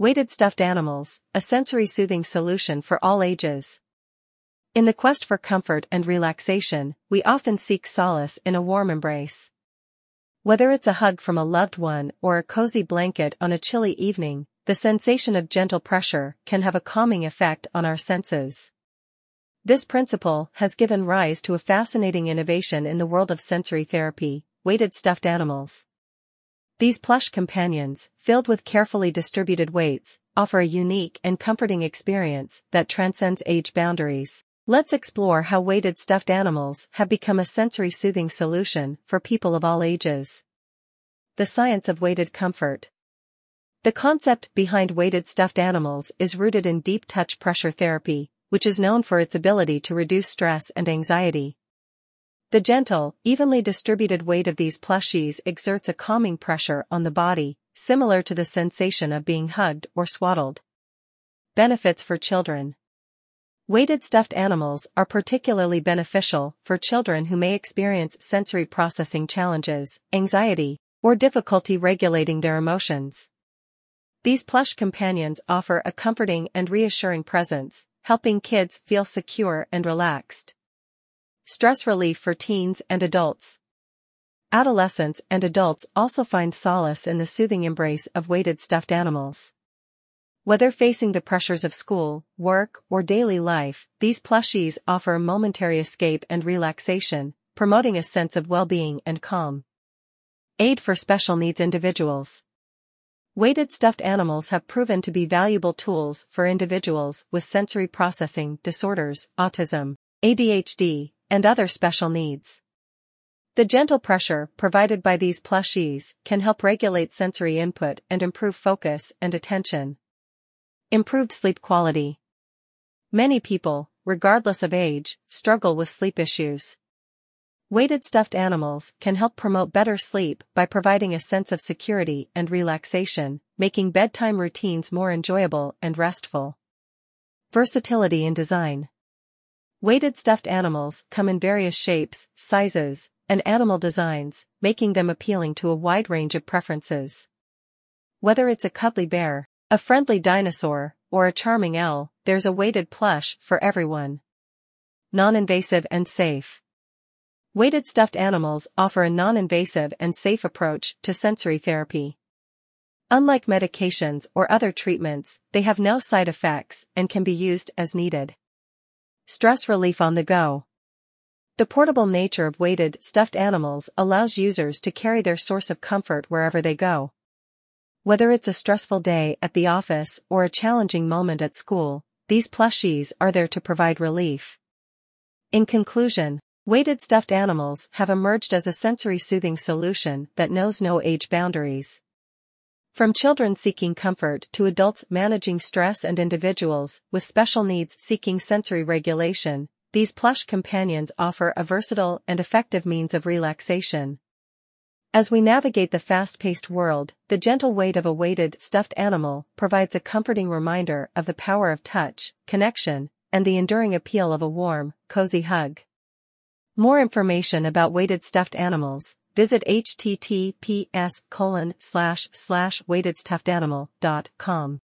Weighted stuffed animals, a sensory soothing solution for all ages. In the quest for comfort and relaxation, we often seek solace in a warm embrace. Whether it's a hug from a loved one or a cozy blanket on a chilly evening, the sensation of gentle pressure can have a calming effect on our senses. This principle has given rise to a fascinating innovation in the world of sensory therapy, weighted stuffed animals. These plush companions, filled with carefully distributed weights, offer a unique and comforting experience that transcends age boundaries. Let's explore how weighted stuffed animals have become a sensory soothing solution for people of all ages. The science of weighted comfort. The concept behind weighted stuffed animals is rooted in deep touch pressure therapy, which is known for its ability to reduce stress and anxiety. The gentle, evenly distributed weight of these plushies exerts a calming pressure on the body, similar to the sensation of being hugged or swaddled. Benefits for children. Weighted stuffed animals are particularly beneficial for children who may experience sensory processing challenges, anxiety, or difficulty regulating their emotions. These plush companions offer a comforting and reassuring presence, helping kids feel secure and relaxed. Stress relief for teens and adults. Adolescents and adults also find solace in the soothing embrace of weighted stuffed animals. Whether facing the pressures of school, work, or daily life, these plushies offer a momentary escape and relaxation, promoting a sense of well-being and calm. Aid for special needs individuals. Weighted stuffed animals have proven to be valuable tools for individuals with sensory processing disorders, autism, ADHD, and other special needs. The gentle pressure provided by these plushies can help regulate sensory input and improve focus and attention. Improved sleep quality. Many people, regardless of age, struggle with sleep issues. Weighted stuffed animals can help promote better sleep by providing a sense of security and relaxation, making bedtime routines more enjoyable and restful. Versatility in design. Weighted stuffed animals come in various shapes, sizes, and animal designs, making them appealing to a wide range of preferences. Whether it's a cuddly bear, a friendly dinosaur, or a charming owl, there's a weighted plush for everyone. Non-invasive and safe. Weighted stuffed animals offer a non-invasive and safe approach to sensory therapy. Unlike medications or other treatments, they have no side effects and can be used as needed. Stress relief on the go. The portable nature of weighted, stuffed animals allows users to carry their source of comfort wherever they go. Whether it's a stressful day at the office or a challenging moment at school, these plushies are there to provide relief. In conclusion, weighted stuffed animals have emerged as a sensory soothing solution that knows no age boundaries. From children seeking comfort to adults managing stress and individuals with special needs seeking sensory regulation, these plush companions offer a versatile and effective means of relaxation. As we navigate the fast-paced world, the gentle weight of a weighted, stuffed animal provides a comforting reminder of the power of touch, connection, and the enduring appeal of a warm, cozy hug. More information about weighted stuffed animals, Visit https colon slash slash weightedstuffedanimal.com.